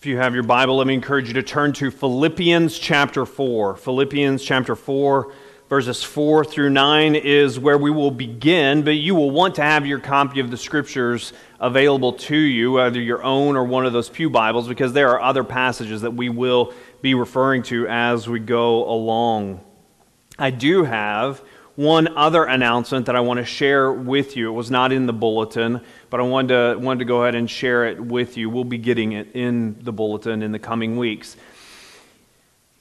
If you have your Bible, let me encourage you to turn to Philippians chapter 4. Philippians chapter 4, verses 4 through 9 is where we will begin, but you will want to have your copy of the scriptures available to you, either your own or one of those Pew Bibles, because there are other passages that we will be referring to as we go along. I do have one other announcement that I want to share with you. It was not in the bulletin, but I wanted to, wanted to go ahead and share it with you. We'll be getting it in the bulletin in the coming weeks.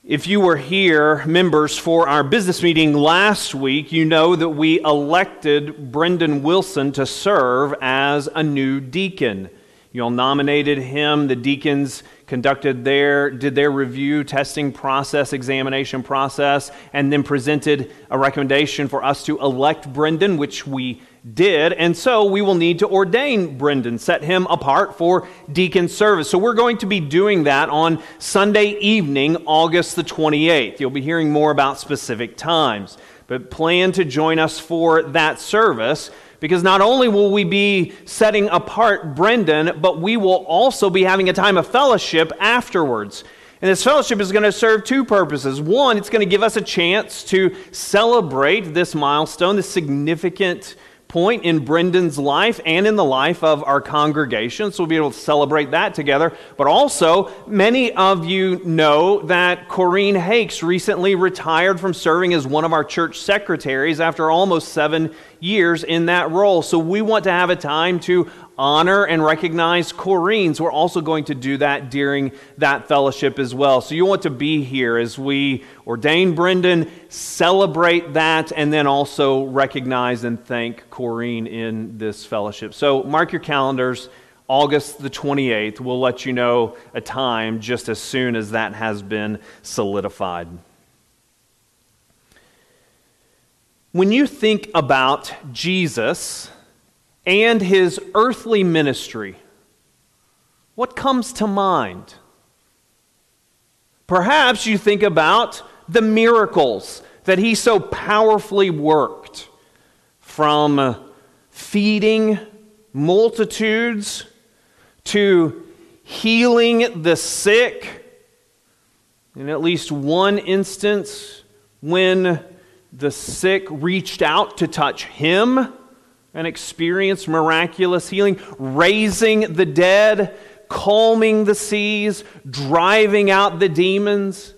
If you were here, members, for our business meeting last week, you know that we elected Brendan Wilson to serve as a new deacon. You all nominated him. The deacons conducted their, did their review, testing process, examination process, and then presented a recommendation for us to elect Brendan, which we did. And so we will need to ordain Brendan, set him apart for deacon service. So we're going to be doing that on Sunday evening, August the 28th. You'll be hearing more about specific times. But plan to join us for that service because not only will we be setting apart Brendan, but we will also be having a time of fellowship afterwards. And this fellowship is going to serve two purposes. One, it's going to give us a chance to celebrate this milestone, this significant point in Brendan's life and in the life of our congregation. So we'll be able to celebrate that together. But also, many of you know that Corrine Hakes recently retired from serving as one of our church secretaries after almost seven years in that role. So we want to have a time to honor and recognize. So we're also going to do that during that fellowship as well. So you want to be here as we ordain Brendan, celebrate that, and then also recognize and thank Corrine in this fellowship. So mark your calendars. August the 28th. We'll let you know a time just as soon as that has been solidified. When you think about Jesus and his earthly ministry, what comes to mind? Perhaps you think about the miracles that he so powerfully worked from uh, feeding multitudes to healing the sick. In at least one instance, when the sick reached out to touch him and experienced miraculous healing, raising the dead, calming the seas, driving out the demons.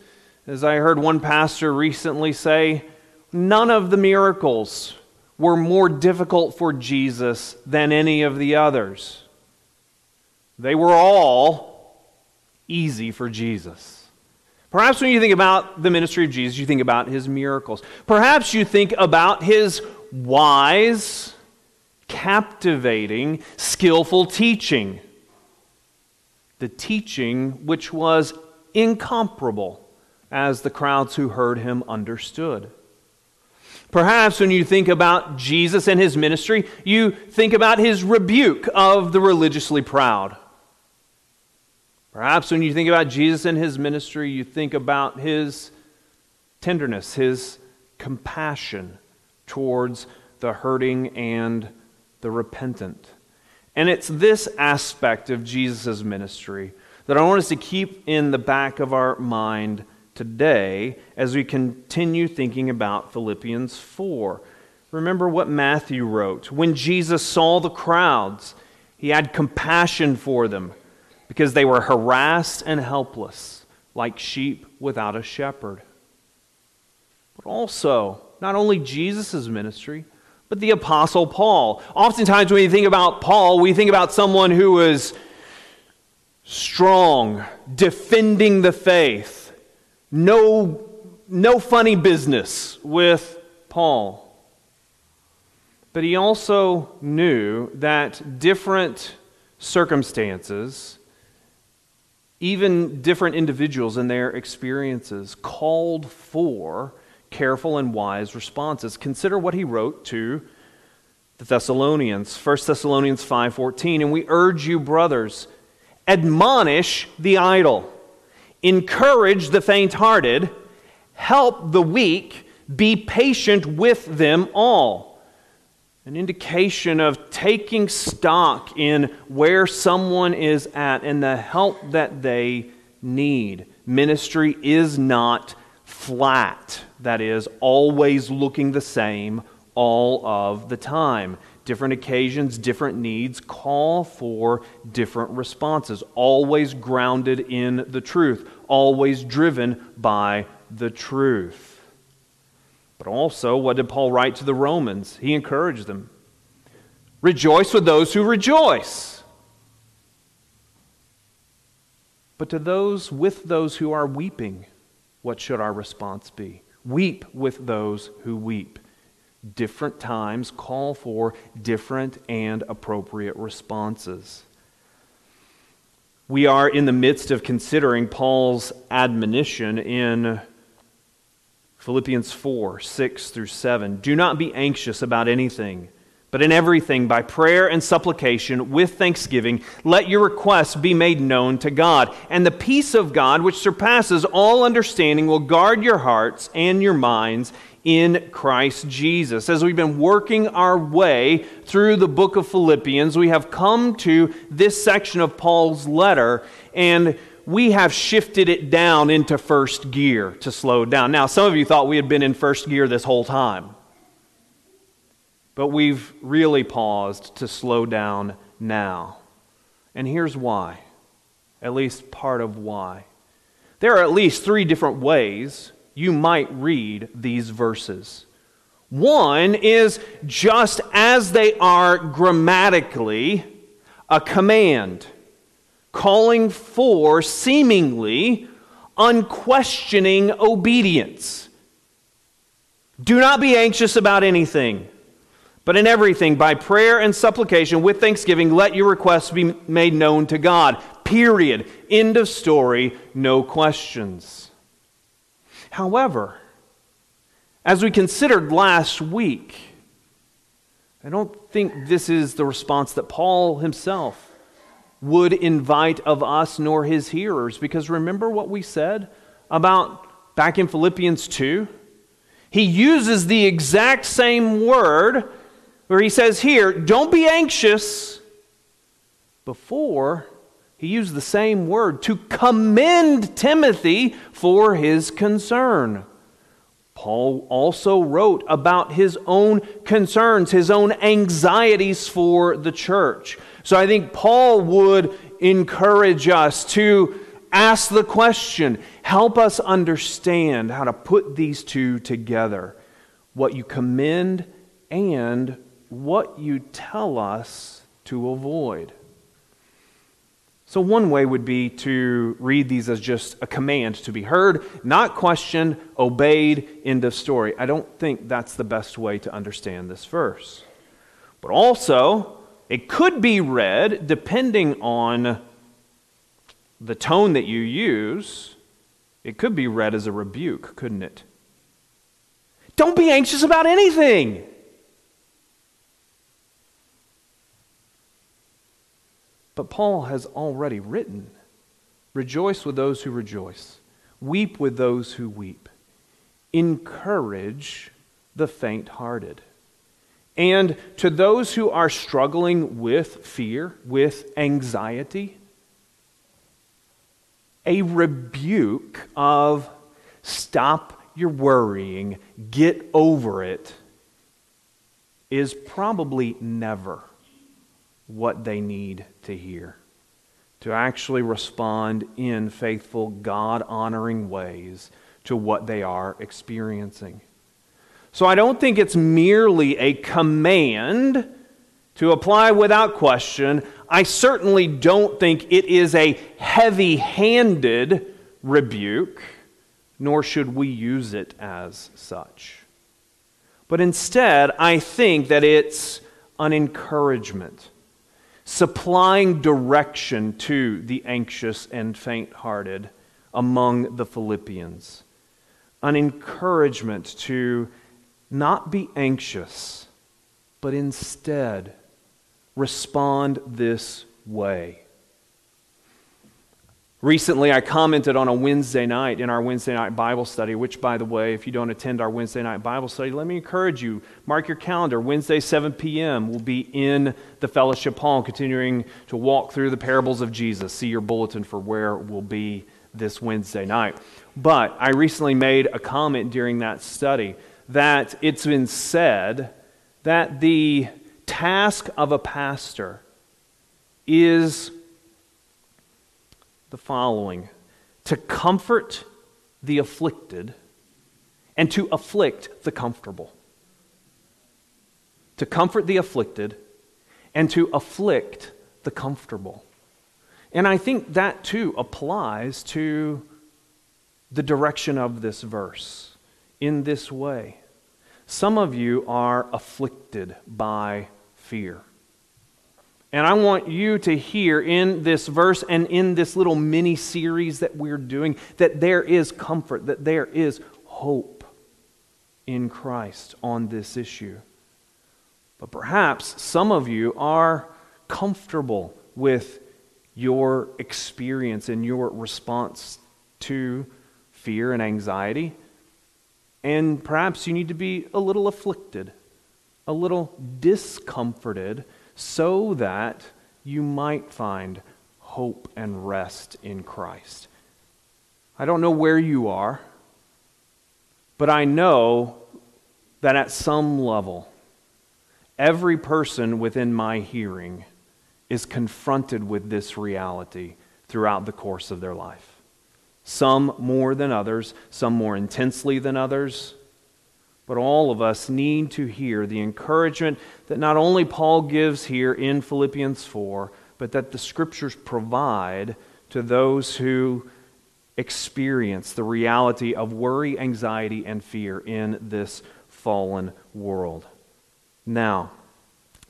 As I heard one pastor recently say, none of the miracles were more difficult for Jesus than any of the others. They were all easy for Jesus. Perhaps when you think about the ministry of Jesus, you think about his miracles. Perhaps you think about his wise, captivating, skillful teaching. The teaching which was incomparable, as the crowds who heard him understood. Perhaps when you think about Jesus and his ministry, you think about his rebuke of the religiously proud. Perhaps when you think about Jesus and his ministry, you think about his tenderness, his compassion towards the hurting and the repentant. And it's this aspect of Jesus' ministry that I want us to keep in the back of our mind today as we continue thinking about Philippians 4. Remember what Matthew wrote. When Jesus saw the crowds, he had compassion for them because they were harassed and helpless, like sheep without a shepherd. But also, not only Jesus' ministry, but the Apostle Paul. Oftentimes, when you think about Paul, we think about someone who was strong, defending the faith. No, no funny business with Paul. But he also knew that different circumstances even different individuals and their experiences called for careful and wise responses. Consider what he wrote to the Thessalonians, 1 Thessalonians 5:14, and we urge you brothers, admonish the idle, encourage the faint-hearted, help the weak, be patient with them all. an indication of taking stock in where someone is at and the help that they need. Ministry is not flat, that is, always looking the same all of the time. Different occasions, different needs call for different responses, always grounded in the truth, always driven by the truth. But also, what did Paul write to the Romans? He encouraged them Rejoice with those who rejoice. But to those with those who are weeping, what should our response be? Weep with those who weep. Different times call for different and appropriate responses. We are in the midst of considering Paul's admonition in Philippians 4 6 through 7. Do not be anxious about anything, but in everything, by prayer and supplication, with thanksgiving, let your requests be made known to God. And the peace of God, which surpasses all understanding, will guard your hearts and your minds in Christ Jesus. As we've been working our way through the book of Philippians, we have come to this section of Paul's letter, and we have shifted it down into first gear to slow down. Now, some of you thought we had been in first gear this whole time, but we've really paused to slow down now. And here's why, at least part of why. There are at least three different ways you might read these verses. One is just as they are grammatically a command calling for seemingly unquestioning obedience. Do not be anxious about anything, but in everything, by prayer and supplication with thanksgiving, let your requests be made known to God. Period. End of story. No questions. However, as we considered last week, I don't think this is the response that Paul himself would invite of us nor his hearers. Because remember what we said about back in Philippians 2? He uses the exact same word where he says here, don't be anxious. Before, he used the same word to commend Timothy for his concern. Paul also wrote about his own concerns, his own anxieties for the church. So I think Paul would encourage us to ask the question help us understand how to put these two together what you commend and what you tell us to avoid. So, one way would be to read these as just a command to be heard, not questioned, obeyed, end of story. I don't think that's the best way to understand this verse. But also, it could be read, depending on the tone that you use, it could be read as a rebuke, couldn't it? Don't be anxious about anything. But Paul has already written Rejoice with those who rejoice, weep with those who weep, encourage the faint hearted. And to those who are struggling with fear, with anxiety, a rebuke of stop your worrying, get over it, is probably never what they need to hear. To actually respond in faithful, God honoring ways to what they are experiencing. So I don't think it's merely a command to apply without question. I certainly don't think it is a heavy handed rebuke, nor should we use it as such. But instead, I think that it's an encouragement, supplying direction to the anxious and faint hearted among the Philippians, an encouragement to not be anxious, but instead respond this way. Recently, I commented on a Wednesday night in our Wednesday night Bible study, which, by the way, if you don't attend our Wednesday night Bible study, let me encourage you. Mark your calendar. Wednesday, 7 p.m., we'll be in the fellowship hall, continuing to walk through the parables of Jesus. See your bulletin for where we'll be this Wednesday night. But I recently made a comment during that study that it's been said that the task of a pastor is the following to comfort the afflicted and to afflict the comfortable. To comfort the afflicted and to afflict the comfortable. And I think that too applies to the direction of this verse in this way. Some of you are afflicted by fear. And I want you to hear in this verse and in this little mini series that we're doing that there is comfort, that there is hope in Christ on this issue. But perhaps some of you are comfortable with your experience and your response to fear and anxiety. And perhaps you need to be a little afflicted, a little discomforted so that you might find hope and rest in Christ. I don't know where you are, but I know that at some level, every person within my hearing is confronted with this reality throughout the course of their life. Some more than others, some more intensely than others. But all of us need to hear the encouragement that not only Paul gives here in Philippians 4, but that the scriptures provide to those who experience the reality of worry, anxiety, and fear in this fallen world. Now,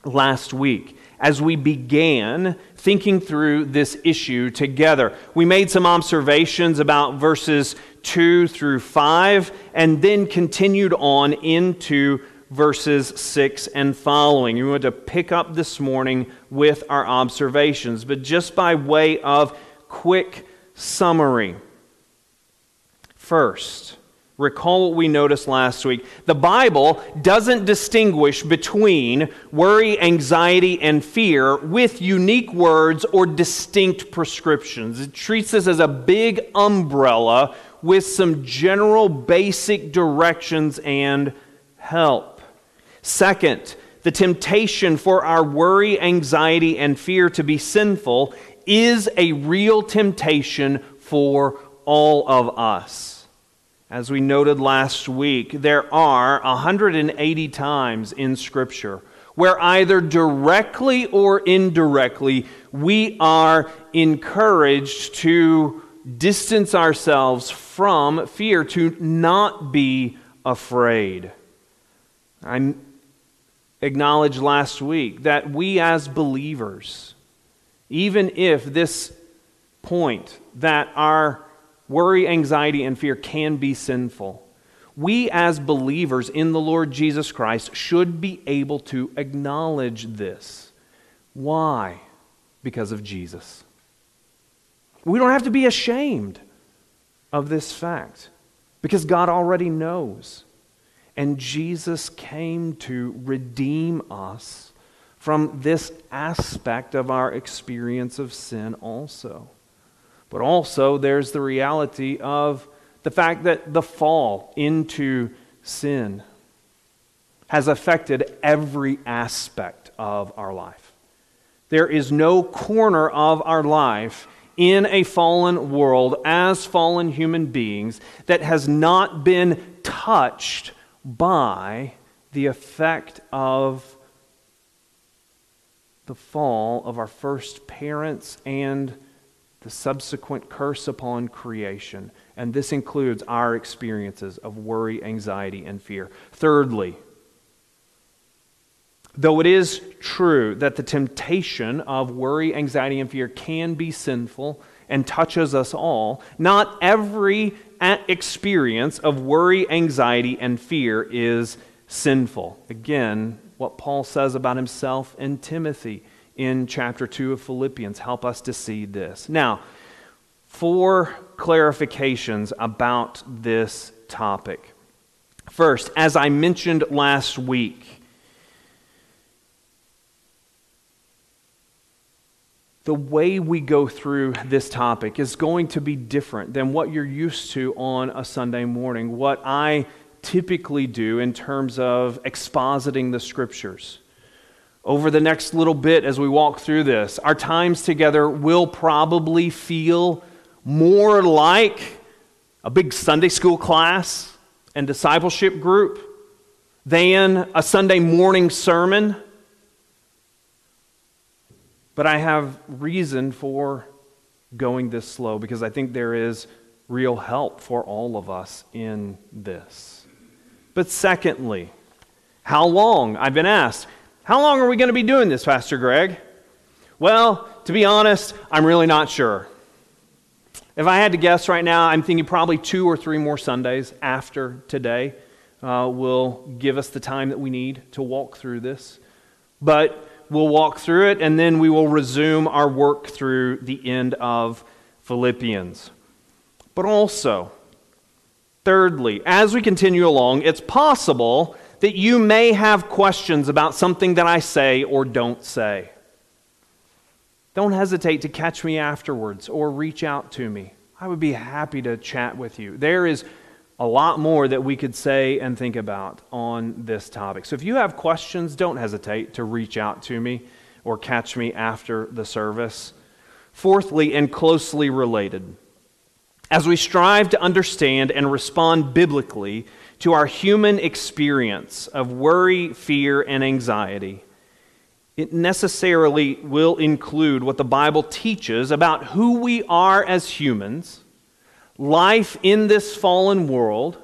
last week, as we began thinking through this issue together. We made some observations about verses 2 through 5 and then continued on into verses 6 and following. We want to pick up this morning with our observations, but just by way of quick summary. First, Recall what we noticed last week. The Bible doesn't distinguish between worry, anxiety, and fear with unique words or distinct prescriptions. It treats this as a big umbrella with some general basic directions and help. Second, the temptation for our worry, anxiety, and fear to be sinful is a real temptation for all of us. As we noted last week, there are 180 times in Scripture where either directly or indirectly we are encouraged to distance ourselves from fear, to not be afraid. I acknowledged last week that we as believers, even if this point that our Worry, anxiety, and fear can be sinful. We, as believers in the Lord Jesus Christ, should be able to acknowledge this. Why? Because of Jesus. We don't have to be ashamed of this fact because God already knows. And Jesus came to redeem us from this aspect of our experience of sin also. But also, there's the reality of the fact that the fall into sin has affected every aspect of our life. There is no corner of our life in a fallen world as fallen human beings that has not been touched by the effect of the fall of our first parents and the subsequent curse upon creation. And this includes our experiences of worry, anxiety, and fear. Thirdly, though it is true that the temptation of worry, anxiety, and fear can be sinful and touches us all, not every experience of worry, anxiety, and fear is sinful. Again, what Paul says about himself and Timothy in chapter 2 of Philippians help us to see this. Now, four clarifications about this topic. First, as I mentioned last week, the way we go through this topic is going to be different than what you're used to on a Sunday morning, what I typically do in terms of expositing the scriptures. Over the next little bit as we walk through this, our times together will probably feel more like a big Sunday school class and discipleship group than a Sunday morning sermon. But I have reason for going this slow because I think there is real help for all of us in this. But secondly, how long? I've been asked, how long are we going to be doing this, Pastor Greg? Well, to be honest, I'm really not sure. If I had to guess right now, I'm thinking probably two or three more Sundays after today uh, will give us the time that we need to walk through this. But we'll walk through it and then we will resume our work through the end of Philippians. But also, thirdly, as we continue along, it's possible that you may have questions about something that I say or don't say. Don't hesitate to catch me afterwards or reach out to me. I would be happy to chat with you. There is a lot more that we could say and think about on this topic. So if you have questions, don't hesitate to reach out to me or catch me after the service. Fourthly, and closely related, as we strive to understand and respond biblically to our human experience of worry, fear, and anxiety, it necessarily will include what the Bible teaches about who we are as humans, life in this fallen world,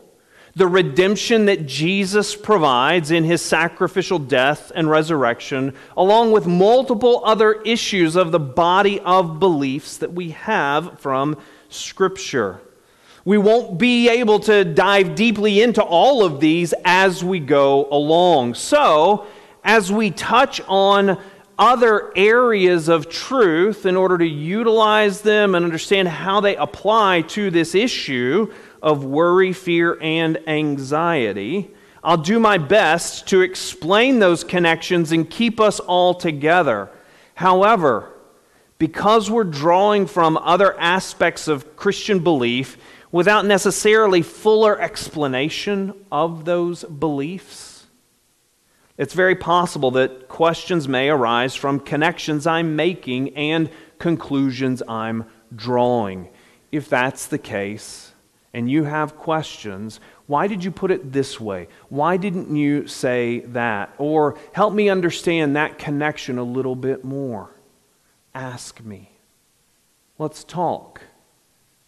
the redemption that Jesus provides in his sacrificial death and resurrection, along with multiple other issues of the body of beliefs that we have from Scripture. We won't be able to dive deeply into all of these as we go along. So, as we touch on other areas of truth in order to utilize them and understand how they apply to this issue of worry, fear, and anxiety, I'll do my best to explain those connections and keep us all together. However, because we're drawing from other aspects of Christian belief without necessarily fuller explanation of those beliefs, it's very possible that questions may arise from connections I'm making and conclusions I'm drawing. If that's the case, and you have questions, why did you put it this way? Why didn't you say that? Or help me understand that connection a little bit more. Ask me. Let's talk.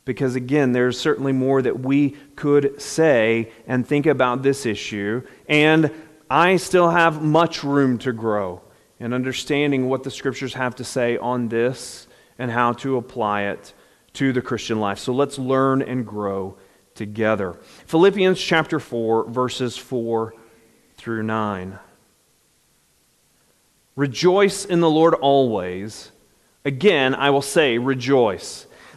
Because again, there's certainly more that we could say and think about this issue. And I still have much room to grow in understanding what the scriptures have to say on this and how to apply it to the Christian life. So let's learn and grow together. Philippians chapter 4, verses 4 through 9. Rejoice in the Lord always. Again, I will say, rejoice.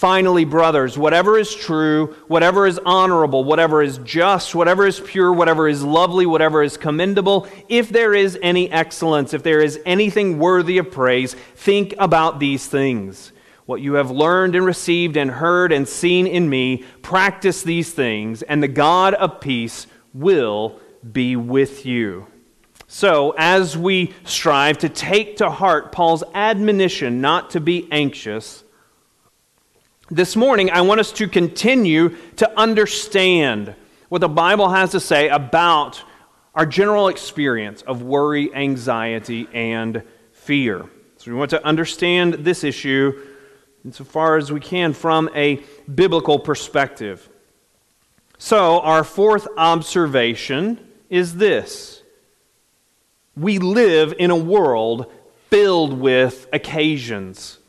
Finally, brothers, whatever is true, whatever is honorable, whatever is just, whatever is pure, whatever is lovely, whatever is commendable, if there is any excellence, if there is anything worthy of praise, think about these things. What you have learned and received and heard and seen in me, practice these things, and the God of peace will be with you. So, as we strive to take to heart Paul's admonition not to be anxious, this morning, I want us to continue to understand what the Bible has to say about our general experience of worry, anxiety, and fear. So, we want to understand this issue insofar as we can from a biblical perspective. So, our fourth observation is this we live in a world filled with occasions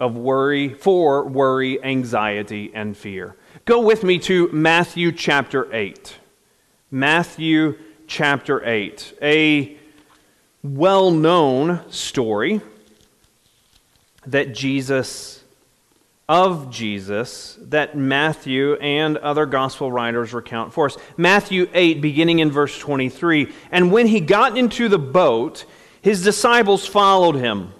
of worry, for worry, anxiety, and fear. Go with me to Matthew chapter 8. Matthew chapter 8, a well known story that Jesus, of Jesus, that Matthew and other gospel writers recount for us. Matthew 8, beginning in verse 23. And when he got into the boat, his disciples followed him.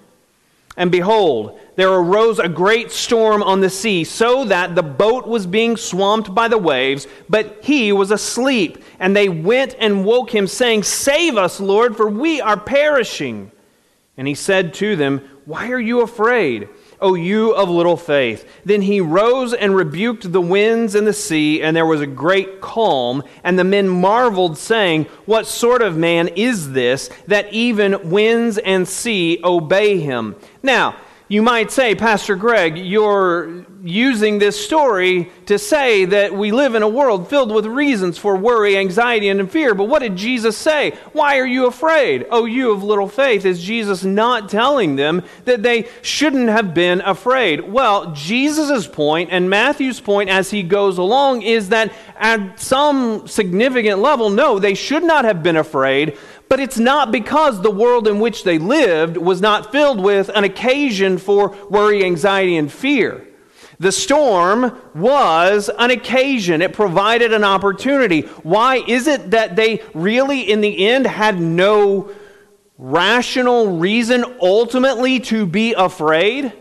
And behold, there arose a great storm on the sea, so that the boat was being swamped by the waves, but he was asleep. And they went and woke him, saying, Save us, Lord, for we are perishing. And he said to them, Why are you afraid? O you of little faith. Then he rose and rebuked the winds and the sea, and there was a great calm. And the men marveled, saying, What sort of man is this, that even winds and sea obey him? Now, you might say, Pastor Greg, you're using this story to say that we live in a world filled with reasons for worry, anxiety, and fear. But what did Jesus say? Why are you afraid? Oh, you of little faith. Is Jesus not telling them that they shouldn't have been afraid? Well, Jesus' point and Matthew's point as he goes along is that at some significant level, no, they should not have been afraid but it's not because the world in which they lived was not filled with an occasion for worry, anxiety, and fear. The storm was an occasion. It provided an opportunity. Why is it that they really, in the end, had no rational reason ultimately to be afraid?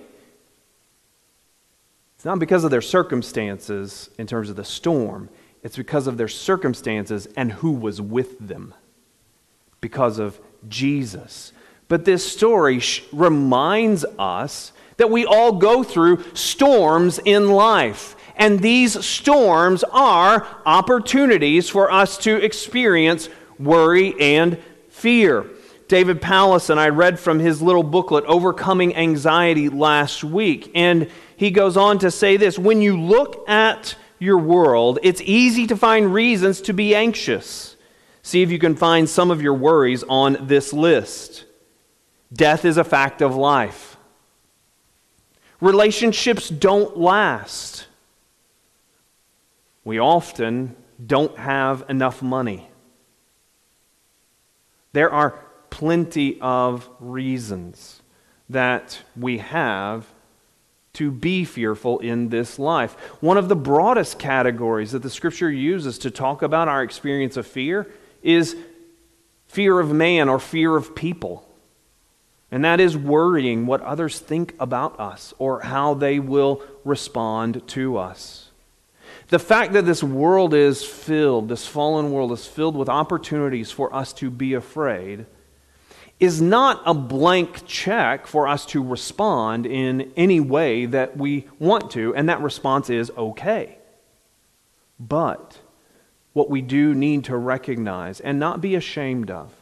It's not because of their circumstances in terms of the storm, it's because of their circumstances and who was with them because of Jesus. But this story reminds us that we all go through storms in life. And these storms are opportunities for us to experience worry and fear. David Powlison, I read from his little booklet, Overcoming Anxiety, last week. And he goes on to say this When you look at your world, it's easy to find reasons to be anxious. See if you can find some of your worries on this list. Death is a fact of life. Relationships don't last. We often don't have enough money. There are plenty of reasons that we have to be fearful in this life. One of the broadest categories that the scripture uses to talk about our experience of fear is fear of man or fear of people. And that is worrying what others think about us or how they will respond to us. The fact that this world is filled, this fallen world is filled with opportunities for us to be afraid, is not a blank check for us to respond in any way that we want to, and that response is okay. But what we do need to recognize and not be ashamed of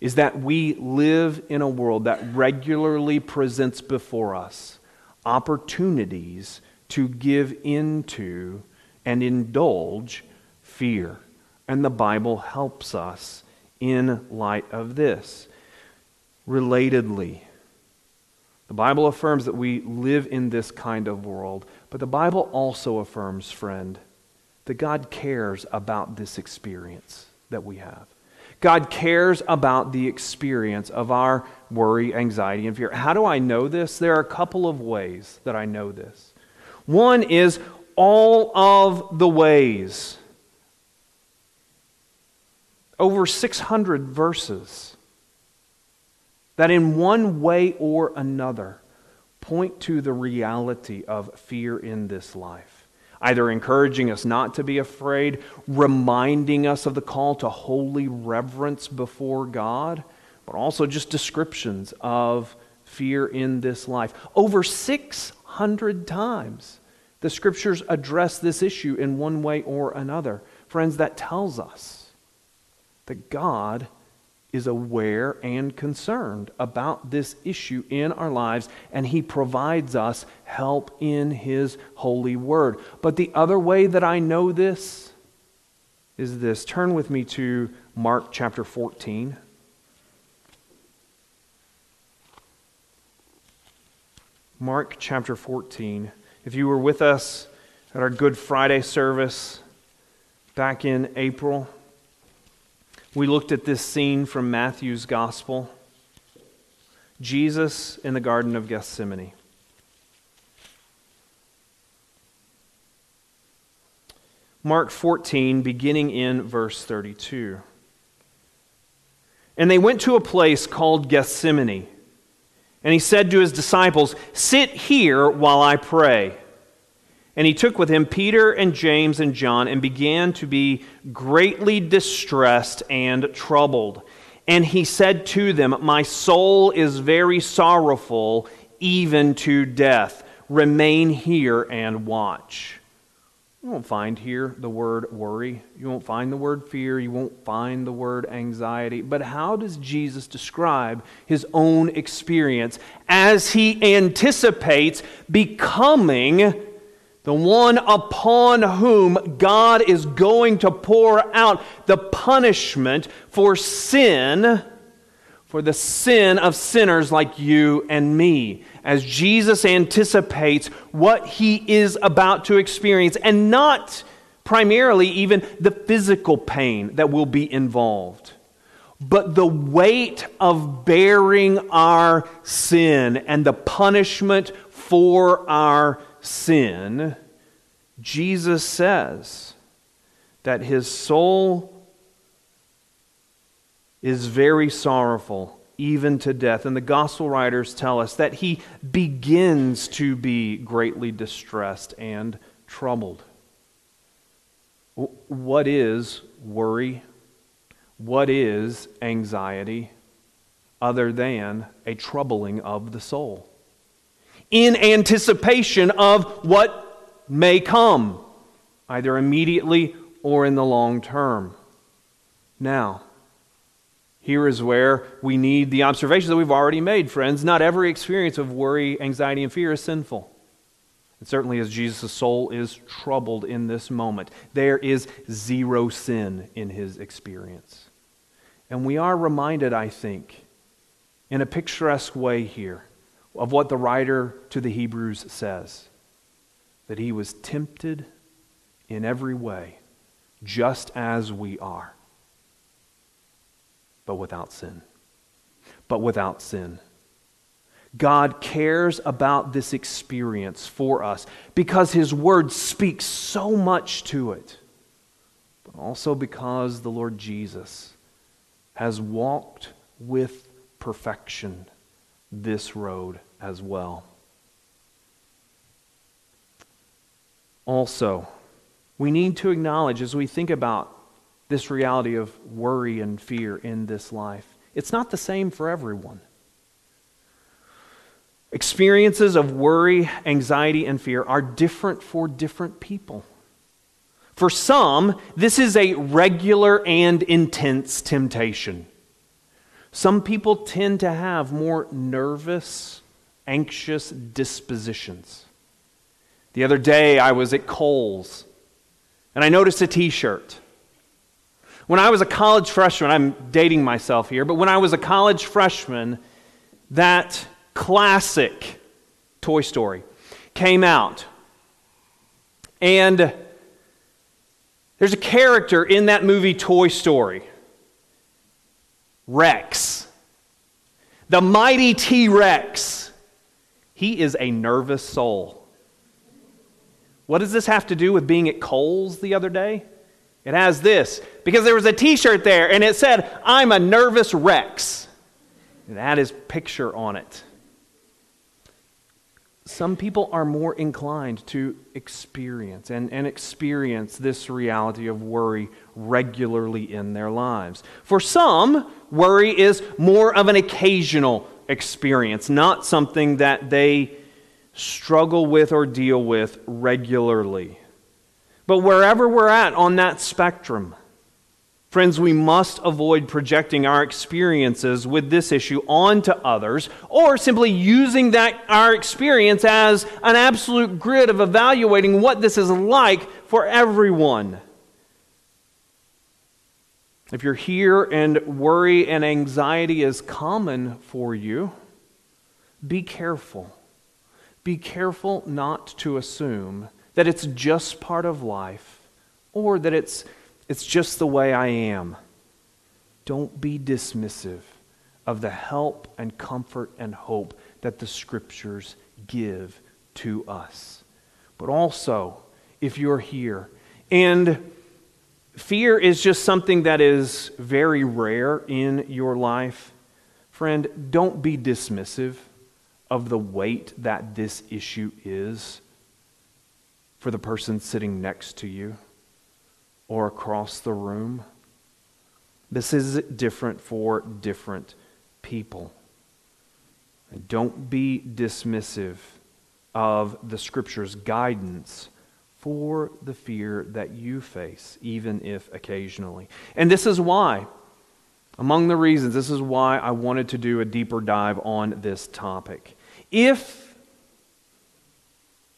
is that we live in a world that regularly presents before us opportunities to give into and indulge fear. And the Bible helps us in light of this. Relatedly, the Bible affirms that we live in this kind of world, but the Bible also affirms, friend, that God cares about this experience that we have. God cares about the experience of our worry, anxiety, and fear. How do I know this? There are a couple of ways that I know this. One is all of the ways. Over 600 verses that, in one way or another, point to the reality of fear in this life either encouraging us not to be afraid, reminding us of the call to holy reverence before God, but also just descriptions of fear in this life. Over 600 times, the scriptures address this issue in one way or another. Friends, that tells us that God is aware and concerned about this issue in our lives, and He provides us help in His holy word. But the other way that I know this is this. Turn with me to Mark chapter 14. Mark chapter 14. If you were with us at our Good Friday service back in April, we looked at this scene from Matthew's Gospel Jesus in the Garden of Gethsemane. Mark 14, beginning in verse 32. And they went to a place called Gethsemane. And he said to his disciples, Sit here while I pray. And he took with him Peter and James and John and began to be greatly distressed and troubled. And he said to them, My soul is very sorrowful, even to death. Remain here and watch. You won't find here the word worry. You won't find the word fear. You won't find the word anxiety. But how does Jesus describe his own experience as he anticipates becoming the one upon whom God is going to pour out the punishment for sin, for the sin of sinners like you and me? as Jesus anticipates what he is about to experience, and not primarily even the physical pain that will be involved, but the weight of bearing our sin and the punishment for our sin. Jesus says that his soul is very sorrowful even to death. And the gospel writers tell us that he begins to be greatly distressed and troubled. What is worry? What is anxiety other than a troubling of the soul? In anticipation of what may come, either immediately or in the long term. Now, here is where we need the observations that we've already made, friends. Not every experience of worry, anxiety, and fear is sinful. And certainly, as Jesus' soul is troubled in this moment, there is zero sin in his experience. And we are reminded, I think, in a picturesque way here, of what the writer to the Hebrews says that he was tempted in every way, just as we are but without sin. But without sin. God cares about this experience for us because His Word speaks so much to it, but also because the Lord Jesus has walked with perfection this road as well. Also, we need to acknowledge as we think about this reality of worry and fear in this life. It's not the same for everyone. Experiences of worry, anxiety, and fear are different for different people. For some, this is a regular and intense temptation. Some people tend to have more nervous, anxious dispositions. The other day, I was at Kohl's and I noticed a t shirt when I was a college freshman, I'm dating myself here, but when I was a college freshman, that classic Toy Story came out. And there's a character in that movie, Toy Story Rex. The mighty T Rex. He is a nervous soul. What does this have to do with being at Kohl's the other day? It has this because there was a t shirt there and it said, I'm a nervous Rex. And had his picture on it. Some people are more inclined to experience and, and experience this reality of worry regularly in their lives. For some, worry is more of an occasional experience, not something that they struggle with or deal with regularly. But wherever we're at on that spectrum, friends, we must avoid projecting our experiences with this issue onto others or simply using that our experience as an absolute grid of evaluating what this is like for everyone. If you're here and worry and anxiety is common for you, be careful be careful not to assume that it's just part of life or that it's, it's just the way I am. Don't be dismissive of the help and comfort and hope that the scriptures give to us. But also, if you're here and fear is just something that is very rare in your life, friend, don't be dismissive of the weight that this issue is for the person sitting next to you or across the room. This is different for different people. And don't be dismissive of the Scripture's guidance for the fear that you face, even if occasionally. And this is why, among the reasons, this is why I wanted to do a deeper dive on this topic. If,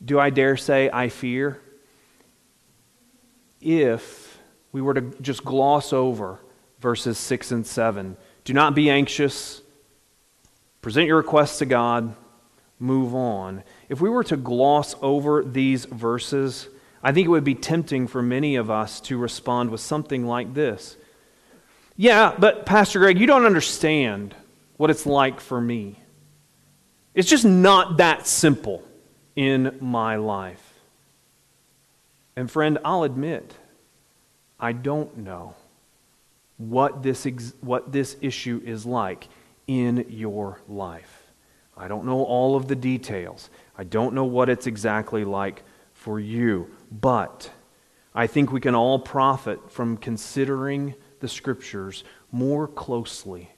do I dare say, I fear? If we were to just gloss over verses 6 and 7, do not be anxious, present your requests to God, move on. If we were to gloss over these verses, I think it would be tempting for many of us to respond with something like this Yeah, but Pastor Greg, you don't understand what it's like for me. It's just not that simple in my life. And friend, I'll admit, I don't know what this, ex- what this issue is like in your life. I don't know all of the details. I don't know what it's exactly like for you. But I think we can all profit from considering the scriptures more closely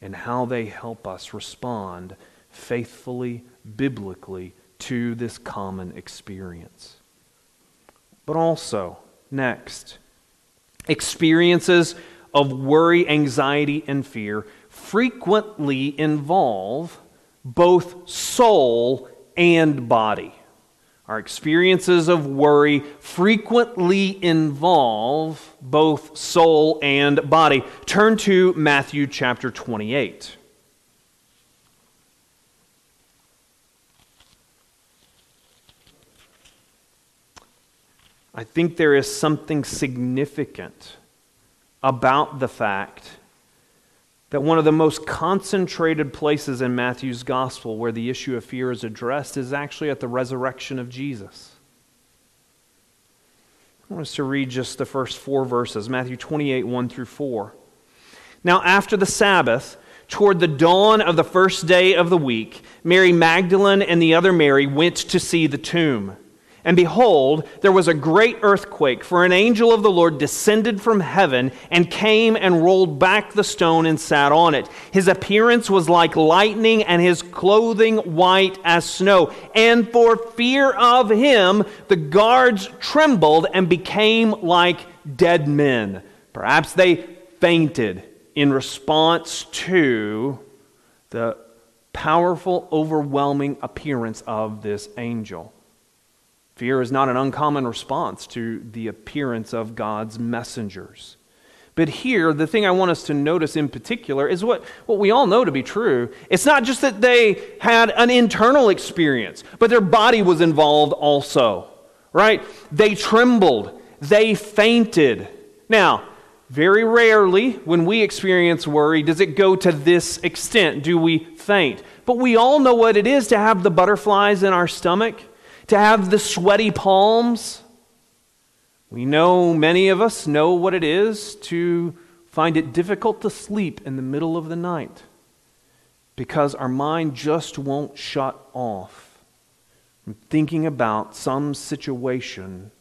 and how they help us respond faithfully, biblically to this common experience. But also, next, experiences of worry, anxiety, and fear frequently involve both soul and body. Our experiences of worry frequently involve both soul and body. Turn to Matthew chapter 28. I think there is something significant about the fact that one of the most concentrated places in Matthew's gospel where the issue of fear is addressed is actually at the resurrection of Jesus. I want us to read just the first four verses Matthew 28, 1 through 4. Now, after the Sabbath, toward the dawn of the first day of the week, Mary Magdalene and the other Mary went to see the tomb. And behold, there was a great earthquake, for an angel of the Lord descended from heaven and came and rolled back the stone and sat on it. His appearance was like lightning, and his clothing white as snow. And for fear of him, the guards trembled and became like dead men. Perhaps they fainted in response to the powerful, overwhelming appearance of this angel. Fear is not an uncommon response to the appearance of God's messengers. But here, the thing I want us to notice in particular is what, what we all know to be true. It's not just that they had an internal experience, but their body was involved also, right? They trembled, they fainted. Now, very rarely when we experience worry does it go to this extent. Do we faint? But we all know what it is to have the butterflies in our stomach to have the sweaty palms. We know, many of us know what it is to find it difficult to sleep in the middle of the night because our mind just won't shut off from thinking about some situation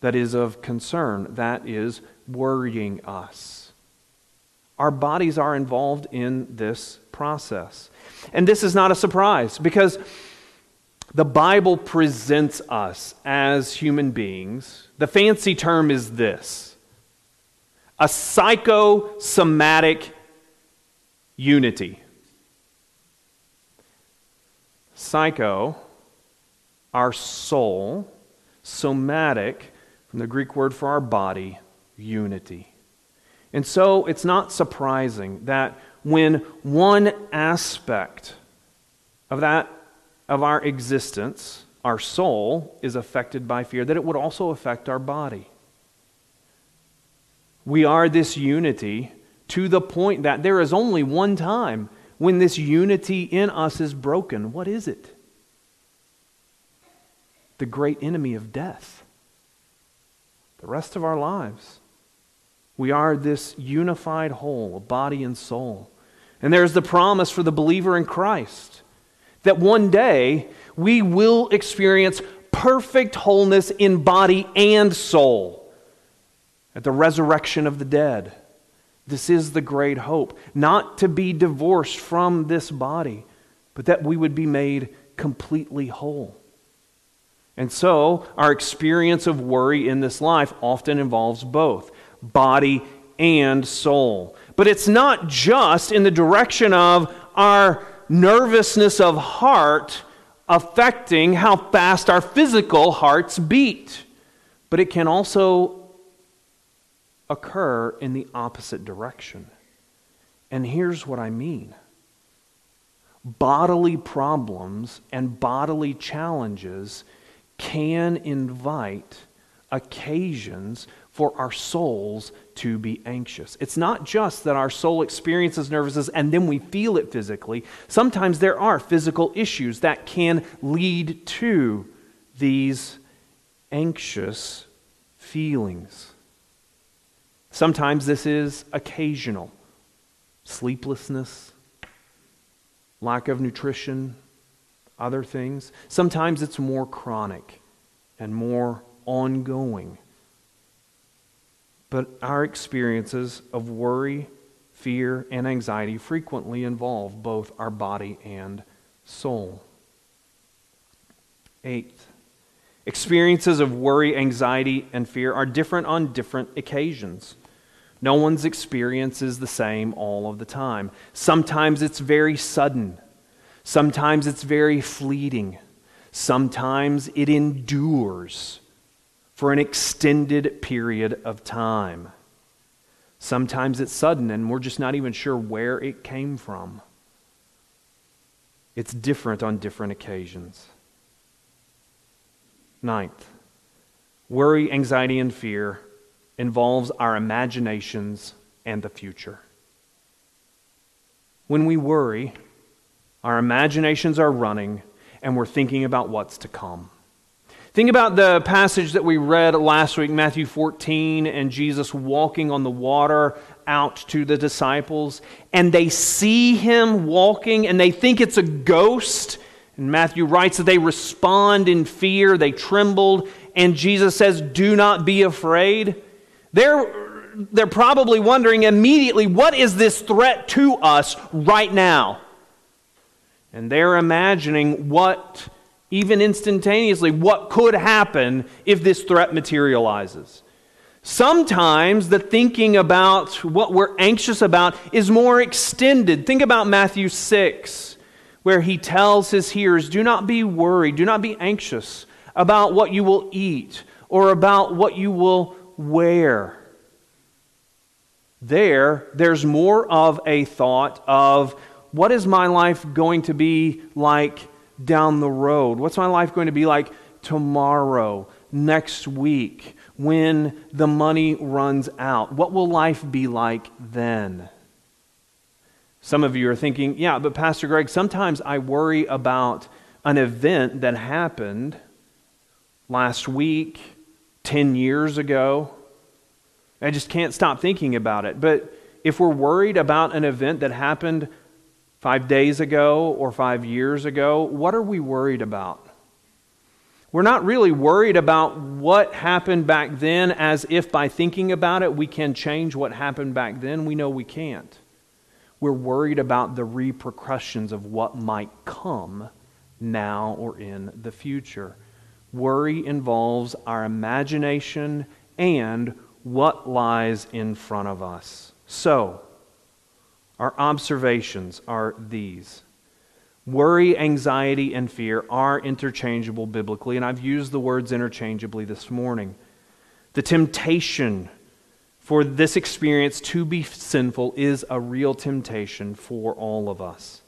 that is of concern, that is worrying us. Our bodies are involved in this process. And this is not a surprise because the Bible presents us as human beings. The fancy term is this a psychosomatic unity. Psycho, our soul, somatic, from the Greek word for our body, unity. And so it's not surprising that when one aspect of that of our existence, our soul, is affected by fear, that it would also affect our body. We are this unity to the point that there is only one time when this unity in us is broken. What is it? The great enemy of death. The rest of our lives, we are this unified whole, body and soul. And there's the promise for the believer in Christ that one day we will experience perfect wholeness in body and soul at the resurrection of the dead. This is the great hope. Not to be divorced from this body, but that we would be made completely whole. And so, our experience of worry in this life often involves both body and soul. But it's not just in the direction of our nervousness of heart affecting how fast our physical hearts beat, but it can also occur in the opposite direction. And here's what I mean bodily problems and bodily challenges can invite occasions for our souls to be anxious. It's not just that our soul experiences nervousness and then we feel it physically. Sometimes there are physical issues that can lead to these anxious feelings. Sometimes this is occasional sleeplessness, lack of nutrition, other things. Sometimes it's more chronic and more ongoing. But our experiences of worry, fear, and anxiety frequently involve both our body and soul. Eighth, experiences of worry, anxiety, and fear are different on different occasions. No one's experience is the same all of the time. Sometimes it's very sudden, sometimes it's very fleeting, sometimes it endures for an extended period of time. Sometimes it's sudden and we're just not even sure where it came from. It's different on different occasions. Ninth, worry, anxiety, and fear involves our imaginations and the future. When we worry, our imaginations are running and we're thinking about what's to come. Think about the passage that we read last week, Matthew 14, and Jesus walking on the water out to the disciples, and they see him walking and they think it's a ghost. And Matthew writes that they respond in fear, they trembled, and Jesus says, Do not be afraid. They're, they're probably wondering immediately, what is this threat to us right now? And they're imagining what, even instantaneously, what could happen if this threat materializes. Sometimes the thinking about what we're anxious about is more extended. Think about Matthew 6, where he tells his hearers, Do not be worried, do not be anxious about what you will eat or about what you will wear. There, there's more of a thought of what is my life going to be like down the road? What's my life going to be like tomorrow, next week, when the money runs out? What will life be like then? Some of you are thinking, yeah, but Pastor Greg, sometimes I worry about an event that happened last week 10 years ago. I just can't stop thinking about it. But if we're worried about an event that happened five days ago or five years ago, what are we worried about? We're not really worried about what happened back then as if by thinking about it we can change what happened back then. We know we can't. We're worried about the repercussions of what might come now or in the future. Worry involves our imagination and what lies in front of us. So, our observations are these. Worry, anxiety, and fear are interchangeable biblically, and I've used the words interchangeably this morning. The temptation for this experience to be sinful is a real temptation for all of us.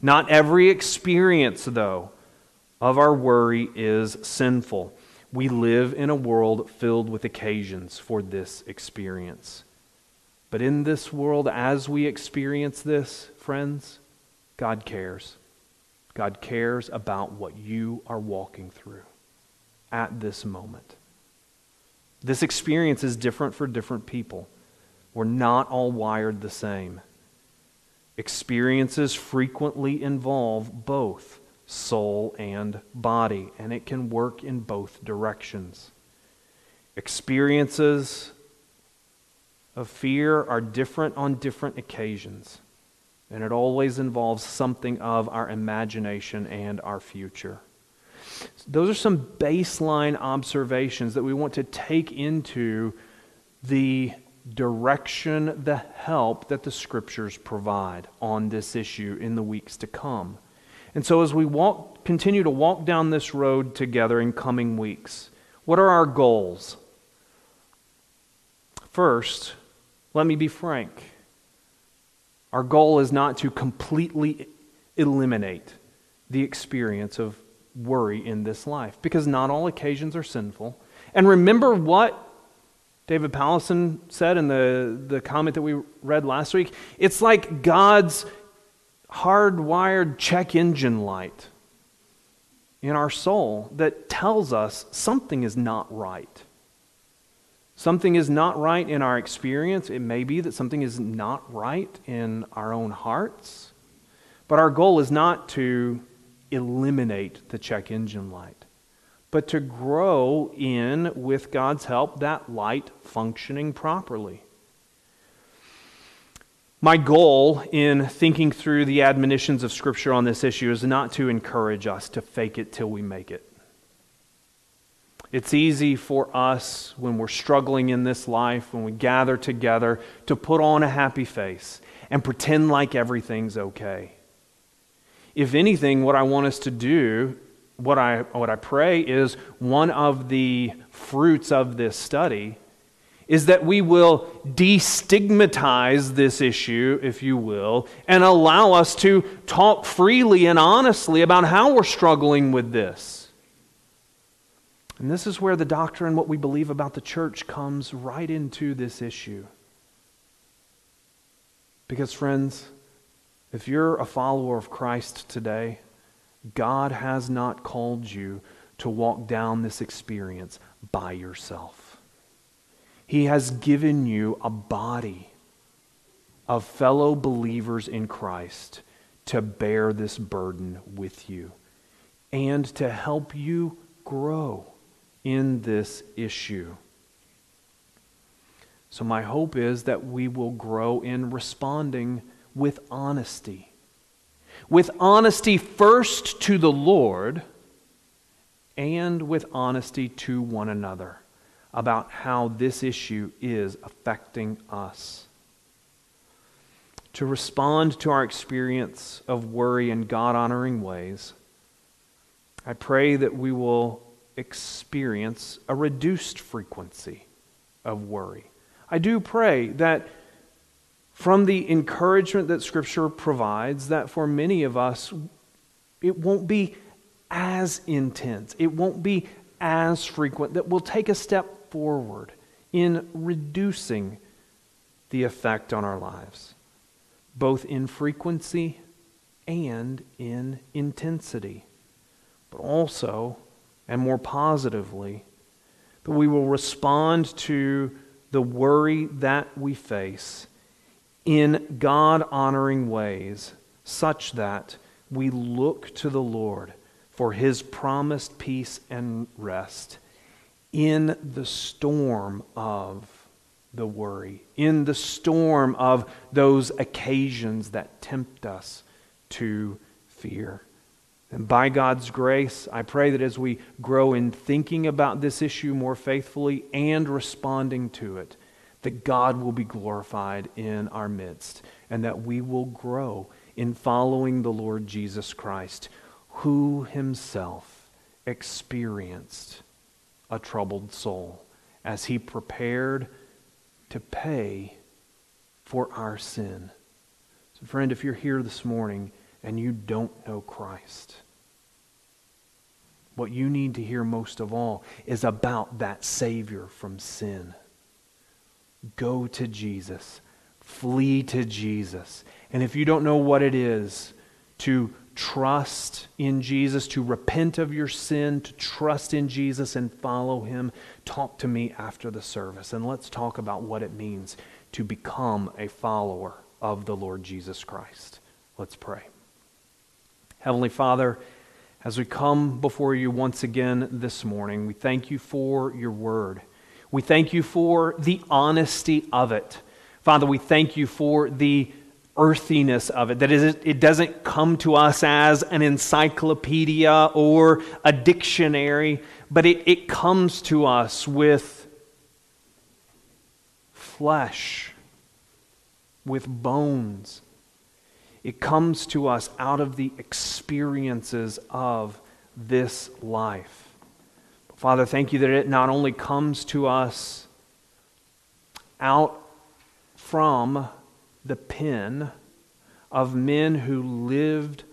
Not every experience, though, of our worry is sinful. We live in a world filled with occasions for this experience. But in this world, as we experience this, friends, God cares. God cares about what you are walking through at this moment. This experience is different for different people. We're not all wired the same. Experiences frequently involve both soul and body, and it can work in both directions. Experiences of fear are different on different occasions, and it always involves something of our imagination and our future. Those are some baseline observations that we want to take into the direction, the help that the scriptures provide on this issue in the weeks to come. And so as we walk continue to walk down this road together in coming weeks, what are our goals? First, let me be frank. Our goal is not to completely eliminate the experience of worry in this life because not all occasions are sinful. And remember what David Powlison said in the, the comment that we read last week? It's like God's hardwired check engine light in our soul that tells us something is not right. Something is not right in our experience. It may be that something is not right in our own hearts. But our goal is not to eliminate the check engine light, but to grow in, with God's help, that light functioning properly. My goal in thinking through the admonitions of Scripture on this issue is not to encourage us to fake it till we make it. It's easy for us when we're struggling in this life, when we gather together, to put on a happy face and pretend like everything's okay. If anything, what I want us to do, what I, what I pray is one of the fruits of this study is that we will destigmatize this issue, if you will, and allow us to talk freely and honestly about how we're struggling with this. And this is where the doctrine, what we believe about the church, comes right into this issue. Because, friends, if you're a follower of Christ today, God has not called you to walk down this experience by yourself. He has given you a body of fellow believers in Christ to bear this burden with you and to help you grow in this issue. So, my hope is that we will grow in responding with honesty. With honesty first to the Lord and with honesty to one another about how this issue is affecting us. To respond to our experience of worry in God honoring ways, I pray that we will experience a reduced frequency of worry. I do pray that from the encouragement that Scripture provides that for many of us, it won't be as intense, it won't be as frequent, that we'll take a step forward in reducing the effect on our lives, both in frequency and in intensity, but also, and more positively, that we will respond to the worry that we face in God honoring ways, such that we look to the Lord for his promised peace and rest in the storm of the worry, in the storm of those occasions that tempt us to fear. And by God's grace, I pray that as we grow in thinking about this issue more faithfully and responding to it, that God will be glorified in our midst and that we will grow in following the Lord Jesus Christ, who himself experienced a troubled soul as he prepared to pay for our sin. So, friend, if you're here this morning and you don't know Christ, what you need to hear most of all is about that Savior from sin. Go to Jesus, flee to Jesus. And if you don't know what it is to trust in Jesus, to repent of your sin, to trust in Jesus and follow him, talk to me after the service. And let's talk about what it means to become a follower of the Lord Jesus Christ. Let's pray. Heavenly Father, as we come before you once again this morning, we thank you for your word. We thank you for the honesty of it. Father, we thank you for the earthiness of it, that it doesn't come to us as an encyclopedia or a dictionary, but it, it comes to us with flesh, with bones. It comes to us out of the experiences of this life. Father, thank you that it not only comes to us out from the pen of men who lived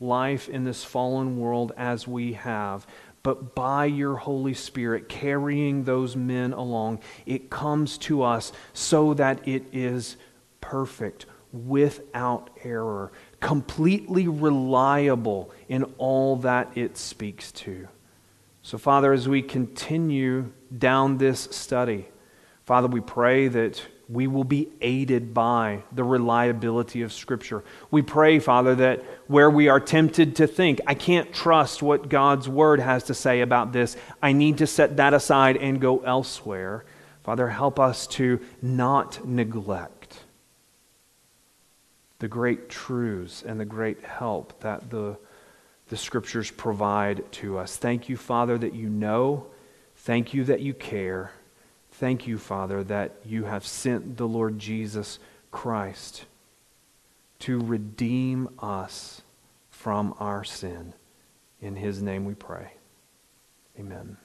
life in this fallen world as we have, but by your Holy Spirit carrying those men along, it comes to us so that it is perfect, without error, completely reliable in all that it speaks to. So, Father, as we continue down this study, Father, we pray that we will be aided by the reliability of Scripture. We pray, Father, that where we are tempted to think, I can't trust what God's Word has to say about this, I need to set that aside and go elsewhere. Father, help us to not neglect the great truths and the great help that the, the Scriptures provide to us. Thank you, Father, that you know. Thank you that you care. Thank you, Father, that you have sent the Lord Jesus Christ to redeem us from our sin. In his name we pray. Amen.